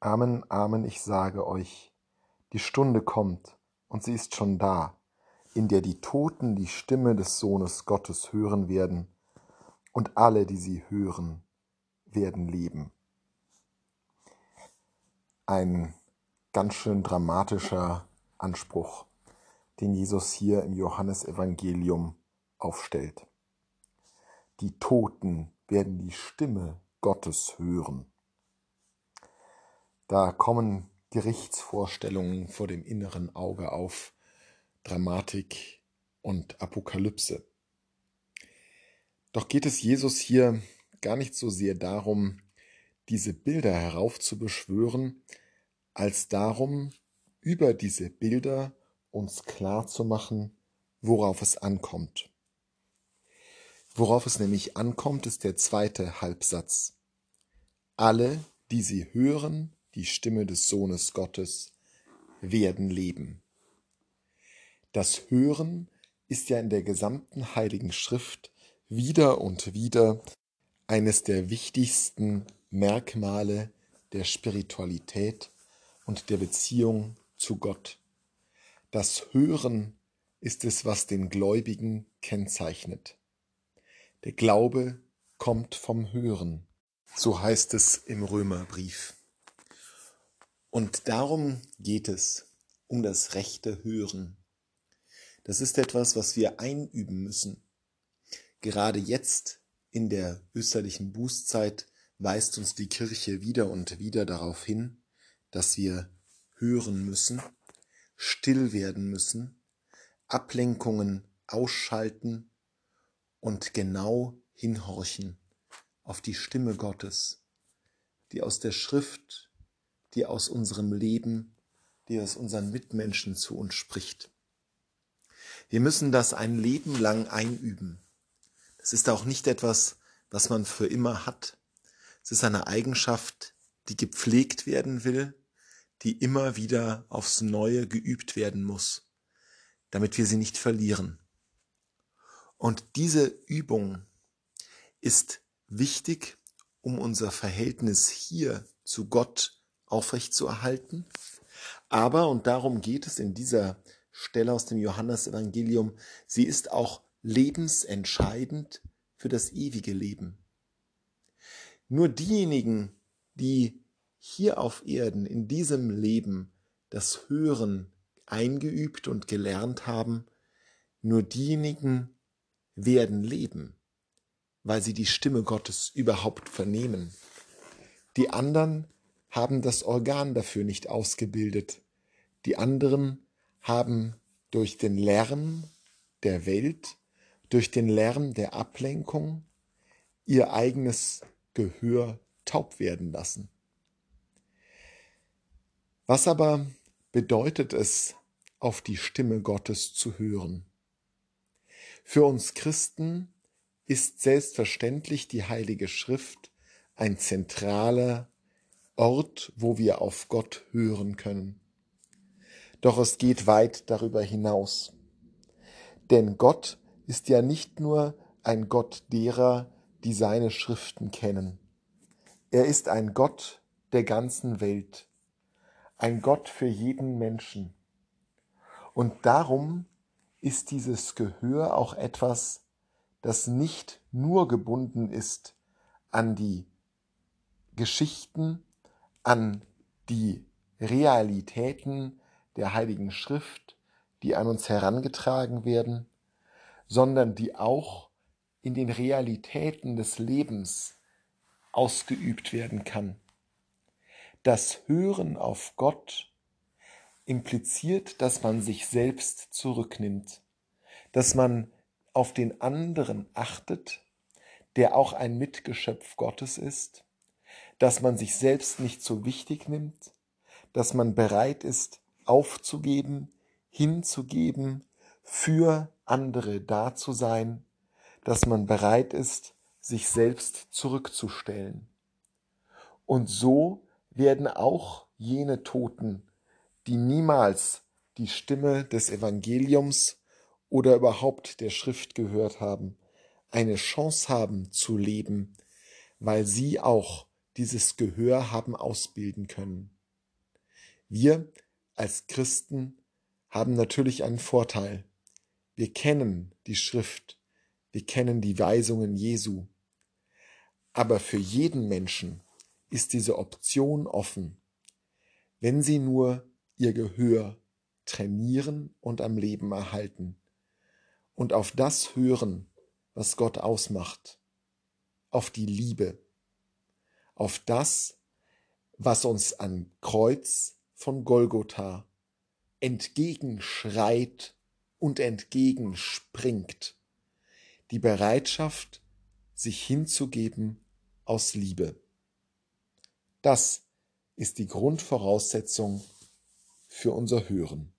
Amen, Amen, ich sage euch, die Stunde kommt, und sie ist schon da, in der die Toten die Stimme des Sohnes Gottes hören werden, und alle, die sie hören, werden leben. Ein ganz schön dramatischer Anspruch, den Jesus hier im Johannesevangelium aufstellt. Die Toten werden die Stimme Gottes hören. Da kommen Gerichtsvorstellungen vor dem inneren Auge auf, Dramatik und Apokalypse. Doch geht es Jesus hier gar nicht so sehr darum, diese Bilder heraufzubeschwören, als darum, über diese Bilder uns klar zu machen, worauf es ankommt. Worauf es nämlich ankommt, ist der zweite Halbsatz. Alle, die sie hören, die Stimme des Sohnes Gottes, werden leben. Das Hören ist ja in der gesamten Heiligen Schrift wieder und wieder eines der wichtigsten Merkmale der Spiritualität und der Beziehung zu Gott. Das Hören ist es, was den Gläubigen kennzeichnet. Der Glaube kommt vom Hören. So heißt es im Römerbrief. Und darum geht es, um das rechte Hören. Das ist etwas, was wir einüben müssen. Gerade jetzt in der österlichen Bußzeit weist uns die Kirche wieder und wieder darauf hin, dass wir hören müssen, still werden müssen, Ablenkungen ausschalten und genau hinhorchen auf die Stimme Gottes, die aus der Schrift, die aus unserem Leben, die aus unseren Mitmenschen zu uns spricht. Wir müssen das ein Leben lang einüben. Das ist auch nicht etwas, was man für immer hat. Es ist eine Eigenschaft, die gepflegt werden will, die immer wieder aufs Neue geübt werden muss, damit wir sie nicht verlieren. Und diese Übung ist wichtig, um unser Verhältnis hier zu Gott aufrechtzuerhalten. Aber, und darum geht es in dieser Stelle aus dem Johannesevangelium, sie ist auch lebensentscheidend für das ewige Leben. Nur diejenigen, die hier auf Erden in diesem Leben das Hören eingeübt und gelernt haben, nur diejenigen werden leben, weil sie die Stimme Gottes überhaupt vernehmen. Die anderen haben das Organ dafür nicht ausgebildet. Die anderen haben durch den Lärm der Welt, durch den Lärm der Ablenkung ihr eigenes Gehör taub werden lassen. Was aber bedeutet es, auf die Stimme Gottes zu hören? Für uns Christen ist selbstverständlich die Heilige Schrift ein zentraler Ort, wo wir auf Gott hören können. Doch es geht weit darüber hinaus. Denn Gott ist ja nicht nur ein Gott derer, die seine Schriften kennen. Er ist ein Gott der ganzen Welt, ein Gott für jeden Menschen. Und darum ist dieses Gehör auch etwas, das nicht nur gebunden ist an die Geschichten, an die Realitäten der Heiligen Schrift, die an uns herangetragen werden, sondern die auch in den Realitäten des Lebens ausgeübt werden kann. Das Hören auf Gott impliziert, dass man sich selbst zurücknimmt, dass man auf den anderen achtet, der auch ein Mitgeschöpf Gottes ist, dass man sich selbst nicht so wichtig nimmt, dass man bereit ist, aufzugeben, hinzugeben, für andere da zu sein, dass man bereit ist, sich selbst zurückzustellen. Und so werden auch jene Toten, die niemals die Stimme des Evangeliums oder überhaupt der Schrift gehört haben, eine Chance haben zu leben, weil sie auch dieses Gehör haben ausbilden können. Wir als Christen haben natürlich einen Vorteil. Wir kennen die Schrift, wir kennen die Weisungen Jesu. Aber für jeden Menschen ist diese Option offen, wenn sie nur ihr Gehör trainieren und am Leben erhalten und auf das hören, was Gott ausmacht, auf die Liebe, auf das, was uns an Kreuz von Golgotha entgegenschreit und entgegenspringt, die Bereitschaft, sich hinzugeben aus Liebe. Das ist die Grundvoraussetzung für unser Hören.